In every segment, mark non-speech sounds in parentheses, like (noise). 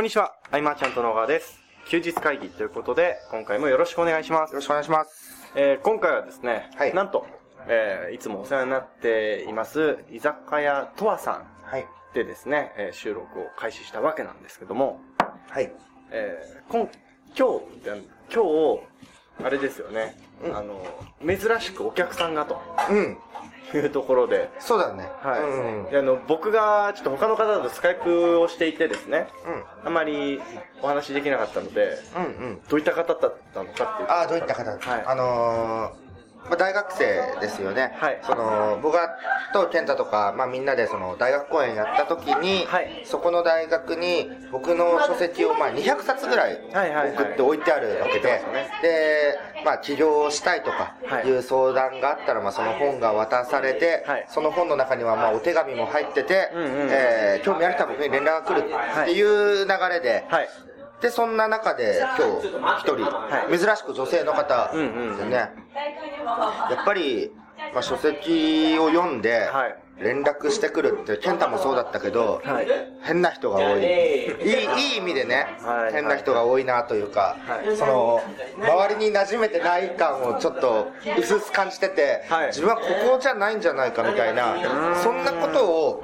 こんにちは、アイマーちゃんと野川です。休日会議ということで、今回もよろしくお願いしますよ。ろしくお願いします。えー今回はですね、はいなんと、えーいつもお世話になっています、居酒屋とわさはい。んでですね、えー収録を開始したわけなんですけども、はい。えー、今、今日、今日、あれですよね、うんあの、珍しくお客さんがとうん。いうところで、そうだね。はい。うん。であの、僕がちょっと他の方とスカイプをしていてですね、うん。あまりお話できなかったので、うんうん。どういった方だったのかっていう。ああ、どういった方はいあのー、まあ、大学生ですよね。はい。その、僕がと健太とか、まあみんなでその大学公演やった時に、はい。そこの大学に僕の書籍をまあ200冊ぐらいはいはいはい。送って置いてあるわけで、で、まあ起業したいとかはい。いう相談があったら、まあその本が渡されて、はい。その本の中にはまあお手紙も入ってて、うんうんえー興味ある人は僕に連絡が来るっていう流れで、はい。で、そんな中で今日一人、はい。珍しく女性の方ですよね。やっぱり、まあ、書籍を読んではい、連絡してくるって、健太もそうだったけど、はい変な人が多い。いい、いい意味でね、はい変な人が多いなというか、はいその、周りに馴染めてない感をちょっと、うすうす感じてて、はい自分はここじゃないんじゃないかみたいな、そんなことを、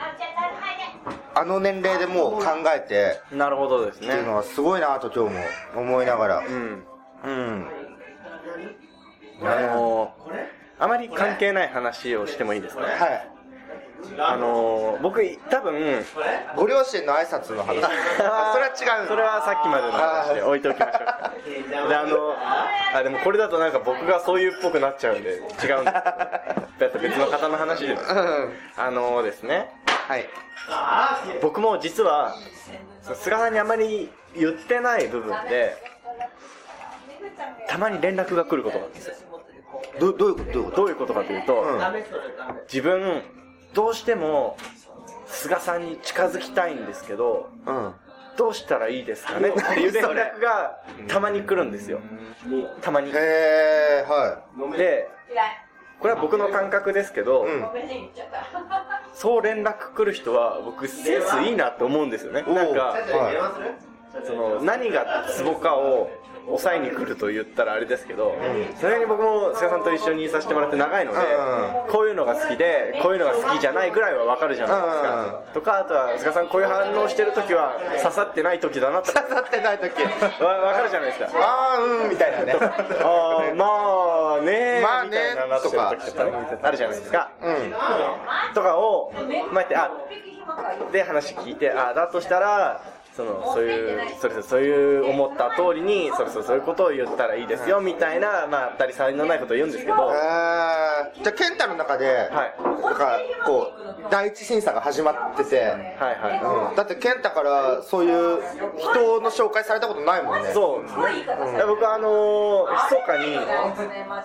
あの年齢でもう考えて、なるほどですね。っていうのはすごいなと今日も思いながら。うん。うん。あのー、あまり関係ない話をしてもいいですか？ね。はい。あのー、僕、多分、ご両親の挨拶の話。(laughs) あそれは違う。それはさっきまでの話で置いておきましょうか。で、あの、あ、でもこれだとなんか僕がそういうっぽくなっちゃうんで、違うんですけど。だって別の方の話です。うん。あのですね、はい。僕も実は、菅さんにあまり言ってない部分で、たまに連絡が来ることなんですよ。どどういうことどういうこどういうことかというと、うん自分、どうしても、菅さんに近づきたいんですけど、とうん。どうしたらいいですかね？(laughs) っていう連絡がたまに来るんですよ。たまに。へえ、はで、これは僕の感覚ですけど、い。うん。そう連絡来る人は僕センスいいなって思うんですよね。なんか、はその何がツボかを抑えに来ると言ったらあれですけど、それに僕も菅さんと一緒にいさせてもらって長いので、うこういうのが好きで、こういうのが好きじゃないぐらいはわかるじゃないですか。とか、あとは菅さんこういう反応してる時は刺さってない時だなとか刺さってない時。(laughs) わわかるじゃないですか。あー、うん、みたいなね。あー (laughs) まあねまあねみたいなとかねあるじゃないですか。うん。とかを、まあ、やって、あ、で話聞いて、あ、だとしたら、その、そういう、それぞれそういう思った通りに、それぞれそういうことを言ったらいいですよ、みたいな、まあ、当たり障りのないことを言うんですけど、えー、じゃあ、健太の中で、はいなんか、こう、第一審査が始まってて、はいはうん、だって健太からそういう人の紹介されたことないもんね。い。そうですね。僕はあのー、密かに、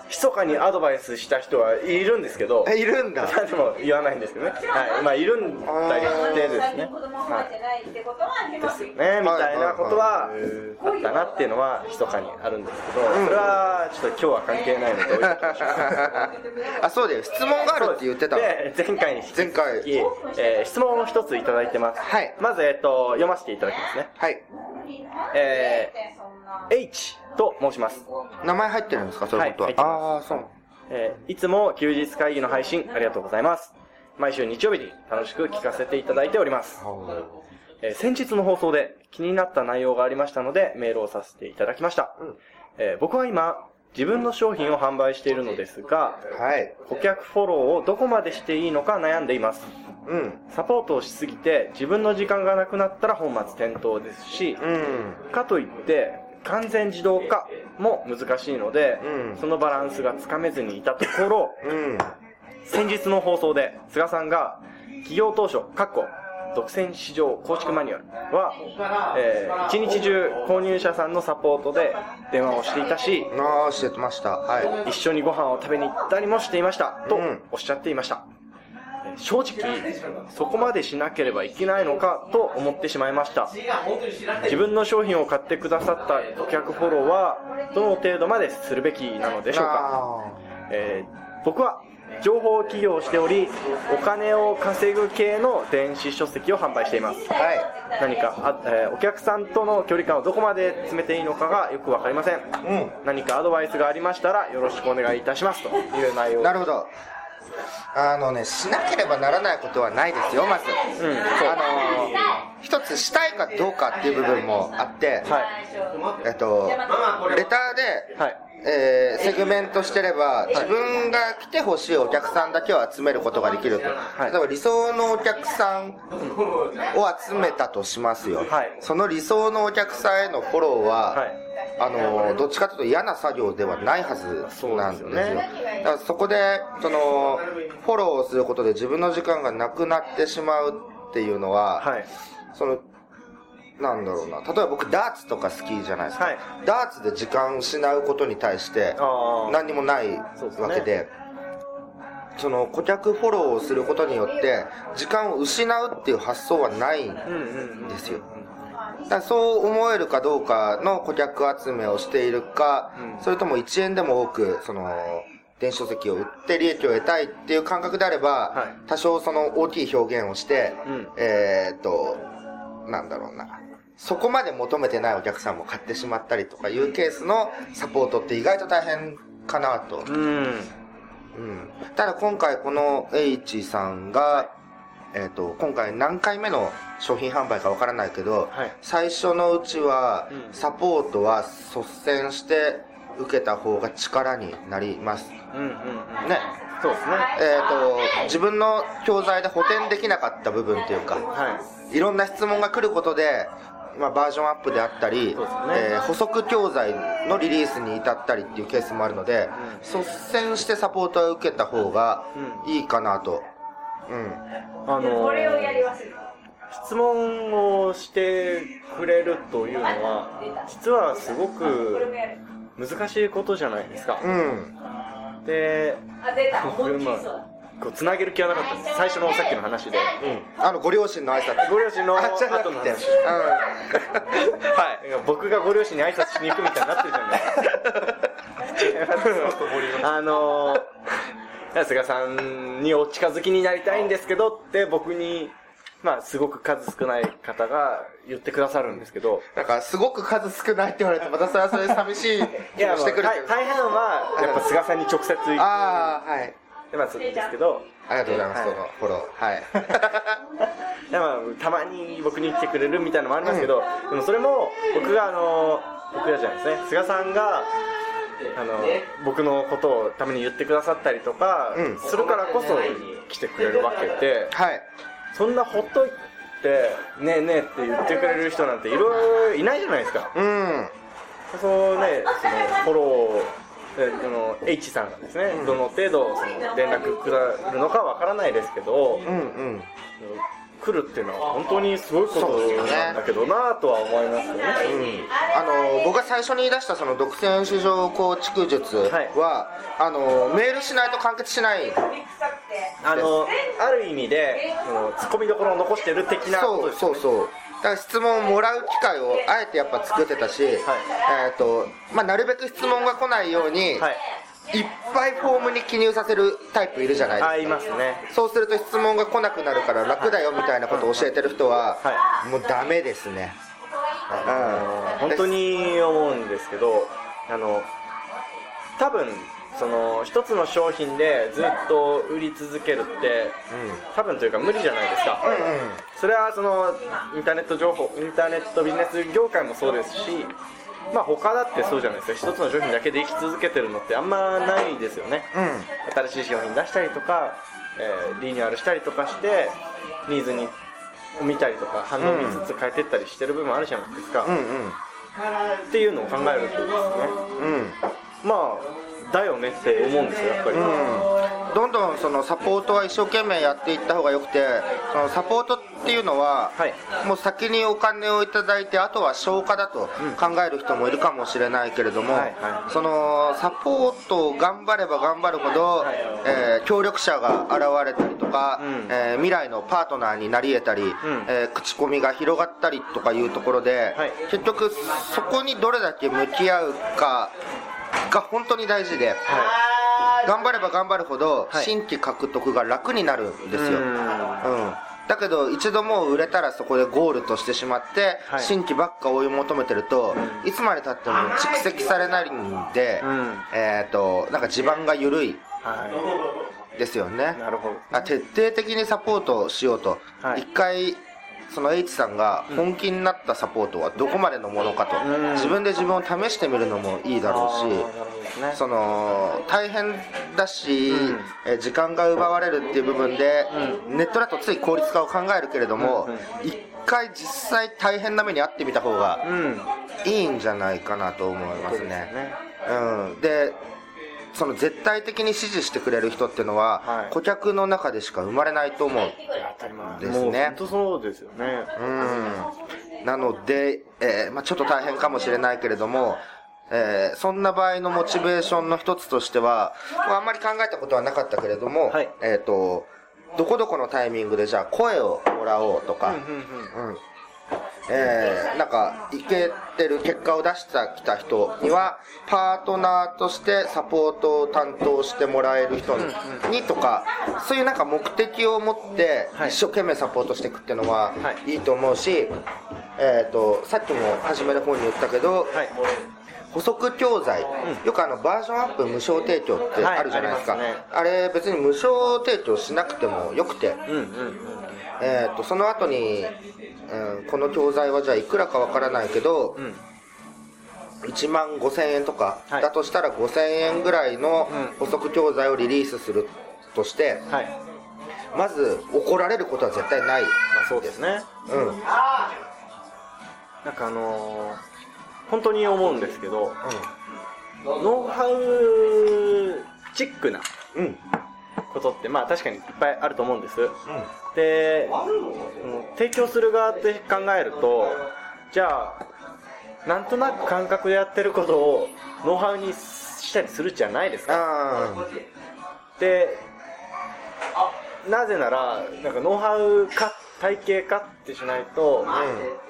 密かにアドバイスした人はいるんですけど、え、いるんだ。でも言わないんですけどね。はい。まあ、いるんだりしてですね。はい。ですよね、みたいなことはあったなっていうのは密かにあるんですけど、それはちょっと今日は関係ないので。あ、そうだよ。質問があるって言ってたわ。で、前回に引き続き前回えー質問を一ついただいてます。はいまず、えっと、読ませていただきますね。はい。えー、H と申します。名前入ってるんですかそういうことは。はいああ、そう。えーいつも休日会議の配信ありがとうございます。毎週日曜日に楽しく聞かせていただいております。えー先日の放送で気になった内容がありましたのでメールをさせていただきました。うんえー僕は今、自分の商品を販売しているのですが、はい。顧客フォローをどこまでしていいのか悩んでいます。うん。サポートをしすぎて自分の時間がなくなったら本末転倒ですし、うん。かといって完全自動化も難しいので、うんそのバランスがつかめずにいたところ、うん。先日の放送で菅さんが企業当初、かっこ独占市場構築マニュアルは、えー一日中購入者さんのサポートで電話をしていたし、ああ、してました。はい。一緒にご飯を食べに行ったりもしていました、とうんおっしゃっていました。えー正直、そこまでしなければいけないのかと思ってしまいました。自分の商品を買ってくださった顧客フォローは、どの程度までするべきなのでしょうかあえー僕は情報企業をしておりお金を稼ぐ系の電子書籍を販売しています。はい。何かあ、えーお客さんとの距離感をどこまで詰めていいのかがよく分かりません、うん。何かアドバイスがありましたらよろしくお願いいたしますという内容。なるほど。あのねしなければならないことはないですよまず、うんあの一つしたいかどうかっていう部分もあって、はい。えっとレターで、はい。えーセグメントしてれば自分が来てほしいお客さんだけを集めることができると、い。例えば理想のお客さんを集めたとしますよ、はい。その理想のお客さんへのフォローは、はい。あのどっちかというと嫌な作業ではないはずなんですよ。だからそこでそのフォローをすることで自分の時間がなくなってしまうっていうのは、はいそのなんだろうな。例えば僕ダーツとか好きじゃないですか、はい。ダーツで時間を失うことに対して何にもないわけでその顧客フォローをすることによって時間を失うっていう発想はないんですよ。だそう思えるかどうかの顧客集めをしているか、うん。それとも1円でも多くその電子書籍を売って利益を得たいっていう感覚であれば、はい。多少その大きい表現をして、うん。えーっとなんだろうな。そこまで求めてないお客さんも買ってしまったりとかいうケースのサポートって意外と大変かなと、うん。うん、ただ今回この H さんが、えー、と今回何回目の商品販売かわからないけど、はい。最初のうちはうん。サポートは率先して受けた方が力になります。うんうんうん。ねそうですね。えー、と自分の教材で補填できなかった部分っていうかはい。いろんな質問が来ることで、まあ、バージョンアップであったり、ね。えー補足教材のリリースに至ったりっていうケースもあるので、率先してサポートを受けた方がいいかなと、うん。あのこれをやり忘れた質問をしてくれるというのは実はすごく難しいことじゃないですか。うんっきりそうだ。あこうつなげる気はなかったんです。最初のさっきの話で。うん、あのご両親の挨拶。ご両親の後の話うん、はい。僕がご両親に挨拶しに行くみたいになってるじゃないですか。あのー菅さんにお近づきになりたいんですけどって僕にまあすごく数少ない方が言ってくださるんですけど。なんかすごく数少ないって言われてまたそれはそれで寂しいい気やもしてくるけど。大大半はやっぱ菅さんに直接行くああはい。まあそうですけど。ありがとうございます、はいそのフォロー。はい。(laughs) いやまあたまに僕に来てくれるみたいなのもありますけど、でもそれも僕があの僕らじゃないですね。菅さんがあの僕のことをために言ってくださったりとかうん。するからこそ来てくれるわけで、はいそんなほっといて「ねえねえ」って言ってくれる人なんていろいろいないじゃないですか。うん。そうねそのフォローえその H さんがですね、どの程度その連絡くだるのかわからないですけど、うんうん来るっていうのは本当にすごいことなんだけどなとは思いますよね。あの僕が最初に言い出したその独占市場構築術は、あのメールしないと完結しないあのある意味でツッコミどころを残してる的なことですよね。そうそうそうだから質問をもらう機会をあえてやっぱ作ってたし、えっ、とまあなるべく質問が来ないように、はい。い、っぱいフォームに記入させるタイプいるじゃないですか。あいますね。そうすると質問が来なくなるから楽だよみたいなことを教えてる人は、はもうダメですね。うん本当に思うんですけど、あの多分その一つの商品でずっと売り続けるって、多分というか無理じゃないですか。うんうん。それはそのインターネット情報インターネットビジネス業界もそうですしまあ他だってそうじゃないですか。一つの商品だけで生き続けてるのってあんまないですよね、うん。新しい商品出したりとか、えーリニューアルしたりとかしてニーズに見たりとか反応を見つつ変えてったりしてる部分あるじゃないですか、うんうん。っていうのを考えるとですね。うん。まあだよねって思うんですよやっぱり、うんどんどんそのサポートは一生懸命やっていった方がよくてそのサポートっていうのは、はい。もう先にお金をいただいてあとは消化だと考える人もいるかもしれないけれども、はいはそのサポートを頑張れば頑張るほど、えー協力者が現れたりとか、うん。えー未来のパートナーになり得たり、えー口コミが広がったりとかいうところで、はい。結局そこにどれだけ向き合うかが本当に大事で。は頑張れば頑張るほどはい。新規獲得が楽になるんですよ、うん。うん。だけど一度もう売れたらそこでゴールとしてしまって、はい。新規ばっか追い求めてると、いつまでたっても蓄積されないんで、うん。えっ、となんか地盤が緩いはですよね。いなるほど。あ徹底的にサポートしようと、はい。一回その H さんが本気になったサポートはどこまでのものかと、うん。自分で自分を試してみるのもいいだろうし、ね。その大変だし、うん。え時間が奪われるっていう部分で、ネットだとつい効率化を考えるけれどもうん。一、回実際大変な目に遭ってみた方がうん。いいんじゃないかなと思いますね。ね。うん、でその絶対的に支持してくれる人っていうのは、はい。顧客の中でしか生まれないと思う。当たり前。ですね本当そうですよね。うん、なので、えーまあ、ちょっと大変かもしれないけれども、えーそんな場合のモチベーションの一つとしては、まあ、あんまり考えたことはなかったけれども、はい。えっ、と、どこどこのタイミングでじゃあ声をもらおうとか、うんうん。うんえーなんか、いけてる結果を出してきた人には、パートナーとしてサポートを担当してもらえる人にとか、そういうなんか目的を持ってはい。一生懸命サポートしていくっていうのははい。いいと思うし、えっ、と、さっきも初めの方に言ったけど、はい。補足教材、よくあのバージョンアップ無償提供ってあるじゃないですか、はい。あれ別に無償提供しなくてもよくて、えー、とその後に、うん、この教材はじゃあいくらかわからないけど、うん1万5000円とか、はい。だとしたら5000円ぐらいのうん。補足教材をリリースするとして、はい。まず怒られることは絶対ない、まあそうですね。うん。うんなんかあのー本当に思うんですけどノウハウチックなうん。ことってまあ確かにいっぱいあると思うんですで、うん提供する側って考えるとじゃあなんとなく感覚でやってることをノウハウにしたりするじゃないですか。あでなぜならなんかノウハウ化体系化ってしないと、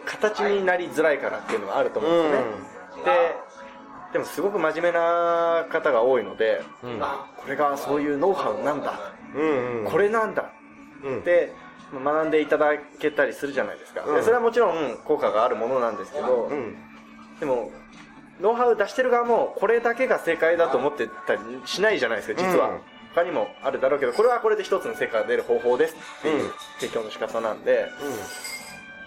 形になりづらいからっていうのがあると思うんですよね、ででもすごく真面目な方が多いので、あこれがそういうノウハウなんだ、ーうんうん。これなんだうんって学んでいただけたりするじゃないですか、うん。でそれはもちろん効果があるものなんですけど、うん。でもノウハウ出してる側もこれだけが正解だと思ってたりしないじゃないですか実は、うん他にもあるだろうけどこれはこれで一つの成果が出る方法ですっていううん。提供の仕方なんで、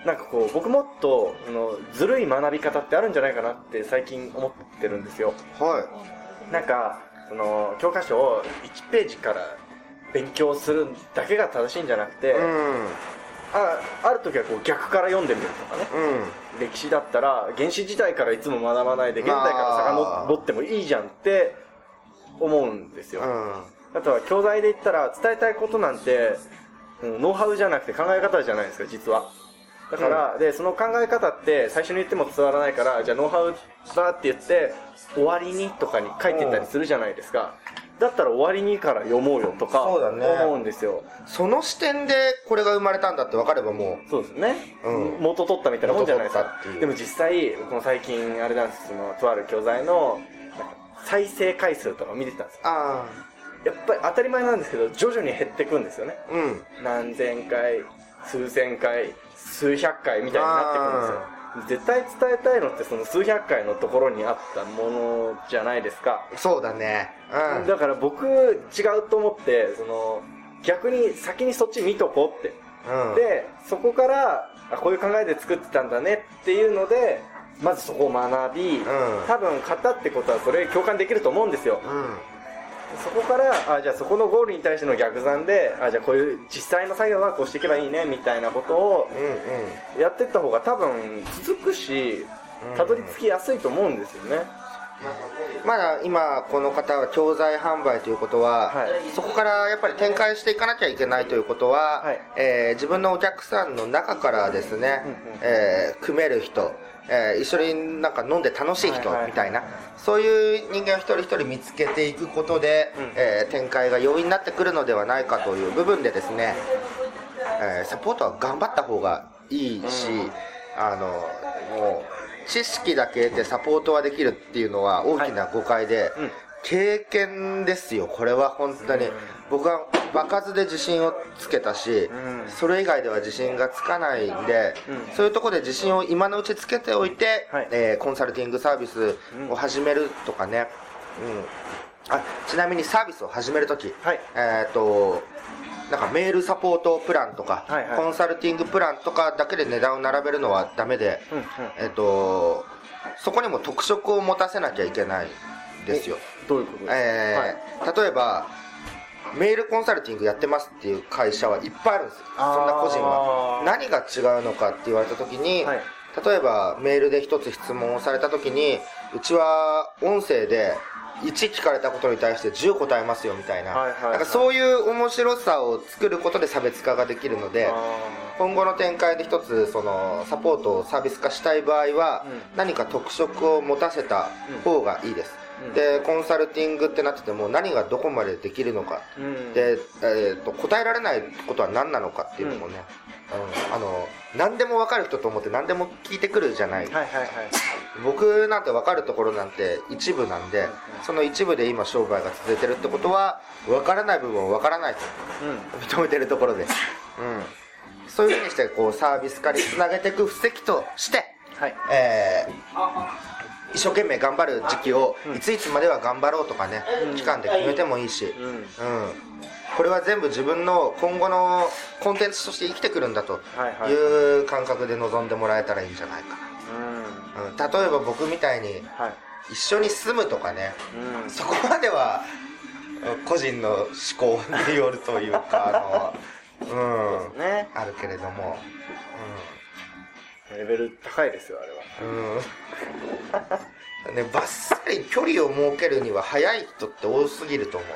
なんかこう僕もっとあのずるい学び方ってあるんじゃないかなって最近思ってるんですよ。はなんかその教科書を1ページから勉強するだけが正しいんじゃなくて、いうん。あある時はこう逆から読んでみるとかね。うん。歴史だったら原始時代からいつも学ばないで現代から遡ってもいいじゃんって思うんですよ、うん。あとは教材で言ったら伝えたいことなんて、うんノウハウじゃなくて考え方じゃないですか実は。だから、でその考え方って最初に言っても伝わらないからじゃあノウハウだって言って終わりにとかに書いてたりするじゃないですか、だったら終わりにから読もうよとかそうだね。思うんですよ。その視点でこれが生まれたんだって分かればもそうですね、うん。元取ったみたいなもんじゃないですか。でも実際この最近あれなんですそのとある教材の再生回数とか見てたんですよ。うあ。やっぱり当たり前なんですけど徐々に減っていくんですよね。あうん。何千回数千回数百回みたいになってくるんですよ絶対伝えたいのってその数百回のところにあったものじゃないですか、そうだね。うん。だから僕違うと思ってその逆に先にそっち見とこうって。うん。でそこからあこういう考えで作ってたんだねっていうのでまずそこを学び、ん。多分型ってことはそれ共感できると思うんですよ。うんそこからあじゃあそこのゴールに対しての逆算であじゃあこういう実際の作業はこうしていけばいいねみたいなことをやってった方が多分続くしたどり着きやすいと思うんですよね、まだ今この方は教材販売ということは、はい。そこからやっぱり展開していかなきゃいけないということは、はい。えー自分のお客さんの中からですね、えー組める人、えー一緒になんか飲んで楽しい人みたいな、そういう人間を一人一人見つけていくことで、うん。えー展開が容易になってくるのではないかという部分でですね、えーサポートは頑張った方がいいし、うん。あのもう知識だけ得てサポートはできるっていうのは大きな誤解で、うん。経験ですよこれは本当に、僕は場数で自信をつけたし、ん。それ以外では自信がつかないんで、うん。そういうところで自信を今のうちつけておいて、はい。えーコンサルティングサービスを始めるとかね、うん。あちなみにサービスを始めるとき、はい。えっ、となんかメールサポートプランとか、はいはいコンサルティングプランとかだけで値段を並べるのはダメで、うんうん。えっ、とそこにも特色を持たせなきゃいけないですよ。どういうことえー例えばメールコンサルティングやってますっていう会社はいっぱいあるんですよ。そんな個人は。何が違うのかって言われた時に、はい。例えばメールで一つ質問をされた時にうちは音声で1聞かれたことに対して10答えますよみたいな,、なんかそういう面白さを作ることで差別化ができるのであ今後の展開で一つそのサポートをサービス化したい場合は、う何か特色を持たせた方がいいです、うん。でコンサルティングってなってても何がどこまでできるのか、ーうん。で、えー、と答えられないことは何なのかっていうのもね、うん。あの何でも分かる人と思って何でも聞いてくるじゃない、はいはいはい。僕なんて分かるところなんて一部なんでその一部で今商売が続いてるってことは分からない部分を分からないと。うん。認めてるところで。す、うん、そういうふうにしてこうサービス化につなげていく布石として、はい。えー一生懸命頑張る時期をいついつまでは頑張ろうとかね、期間で決めてもいいし、ん。うん。これは全部自分の今後のコンテンツとして生きてくるんだとはいう感覚で臨んでもらえたらいいんじゃないかうん。な、うん、例えば僕みたいにはい。一緒に住むとかねうん。そこまでは個人の思考によるというかあのうん。(laughs) ね。あるけれどもレベル高いですよあれは。うん、うん、ねバッサリ距離を設けるには早い人って多すぎると思う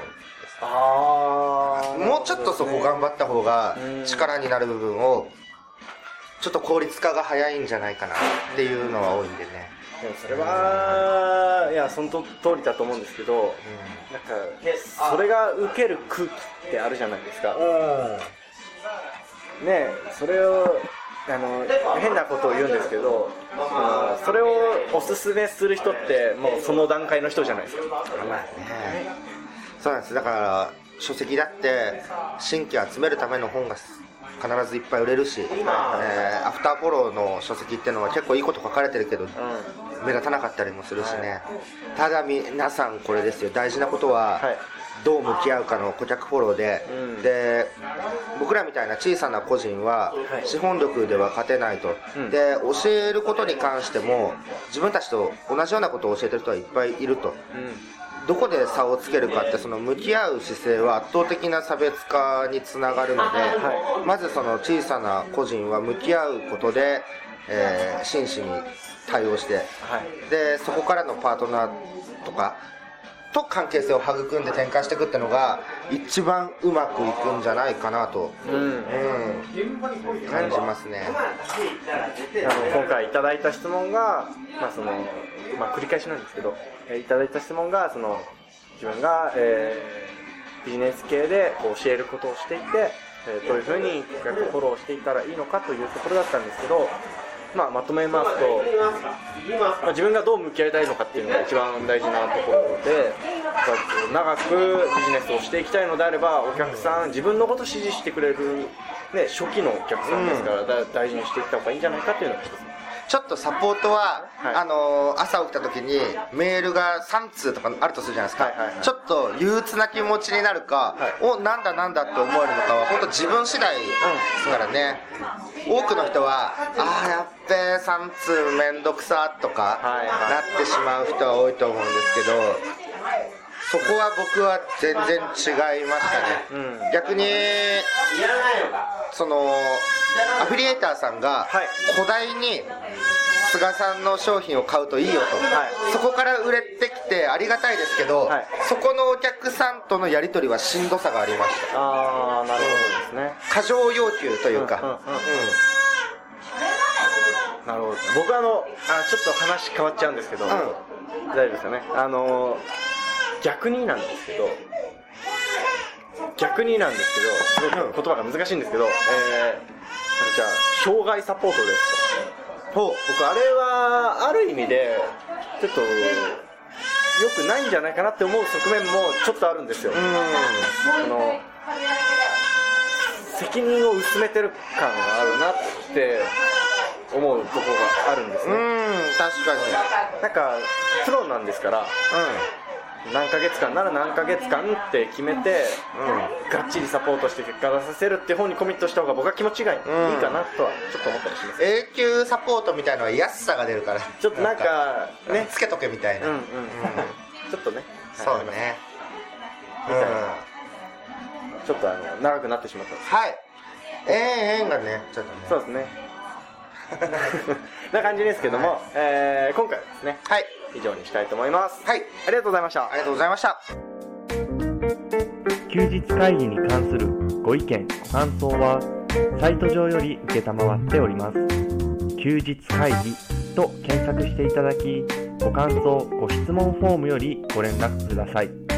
あもうちょっとそこ頑張った方がうん。力になる部分をちょっと効率化が早いんじゃないかなっていうのは多いんでね、でもそれは、いや、そのと通りだと思うんですけど、なんか、それが受ける空気ってあるじゃないですか。ねそれを、あの、変なことを言うんですけど、あのそれをおすすめする人って、もうその段階の人じゃないですか。まあね。そうなんです。だから書籍だって新規集めるための本が必ずいっぱい売れるし、えーアフターフォローの書籍っていうのは結構いいこと書かれてるけど、目立たなかったりもするしね、ただ皆さんこれですよ。大事なことは、はいどう向き合うかの顧客フォローで、うん。で僕らみたいな小さな個人ははい。資本力では勝てないと、うん。で教えることに関しても自分たちと同じようなことを教えてる人はいっぱいいると。うん。どこで差をつけるかってその向き合う姿勢は圧倒的な差別化につながるので、はまずその小さな個人は向き合うことで、えー真摯に対応してはい。でそこからのパートナーとかと関係性を育んで展開していくってのが一番うまくいくんじゃないかなと、うん。うん、感じますねあの今回いただいた質問が、まあそのまあ、繰り返しなんですけど、えーいただいた質問がその自分が、えービジネス系でこう教えることをしていて、えーどういうふうに顧客フォローしていったらいいのかというところだったんですけど、まあ、まとめますと、まあ、自分がどう向き合いたいのかっていうのが一番大事なところで、まあ長くビジネスをしていきたいのであればお客さん自分のことを支持してくれる、ね、初期のお客さんですから、だ大事にしていった方がいいんじゃないかっていうのが一つちょっとサポートは、はい。あのー朝起きた時にメールが3通とかあるとするじゃないですか、はいはいはい。ちょっと憂鬱な気持ちになるか、はい。おなんだなんだって思えるのかは本当自分次第ですからね、多くの人はああやっべえ3通めんどくさとかなってしまう人は多いと思うんですけどそこは僕は全然違いましたね、うん。逆にそのアフィリエーターさんがはい。古代に菅さんの商品を買うといいよと、はい。そこから売れてきてありがたいですけど、はい。そこのお客さんとのやり取りはしんどさがありました。ああなるほどですね。過剰要求というか、うんうんうんなるほど僕あのあちょっと話変わっちゃうんですけど、うん。大丈夫ですよね。あの逆になんですけど逆になんですけどすごく言葉が難しいんですけど、えー、じゃあ障害サポートですと。僕あれはある意味でちょっと良くないんじゃないかなって思う側面もちょっとあるんですよ、うその責任を薄めてる感があるなって思うとこがあるんですん。うね、ん、確かに。なんかプロなんですからう何ヶ月間なら何ヶ月間って決めて、がっちりサポートして結果出させるって方にコミットした方が僕は気持ちがいいうんかなとはちょっと思ったりします、ん。永久サポートみたいのは安さが出るから。ちょっとなんかねつけとけみたいな。うんうんうんちょっとねそうね。みたいなちょっとあの長くなってしまったんですはい。ええ縁がね、ちょっとね。そうですね (laughs) な感じですけども、えー今回はですねはい。以上にしたいと思いますはい。ありがとうございましたありがとうございました。休日会議に関するご意見ご感想はサイト上より承っております休日会議と検索していただきご感想ご質問フォームよりご連絡ください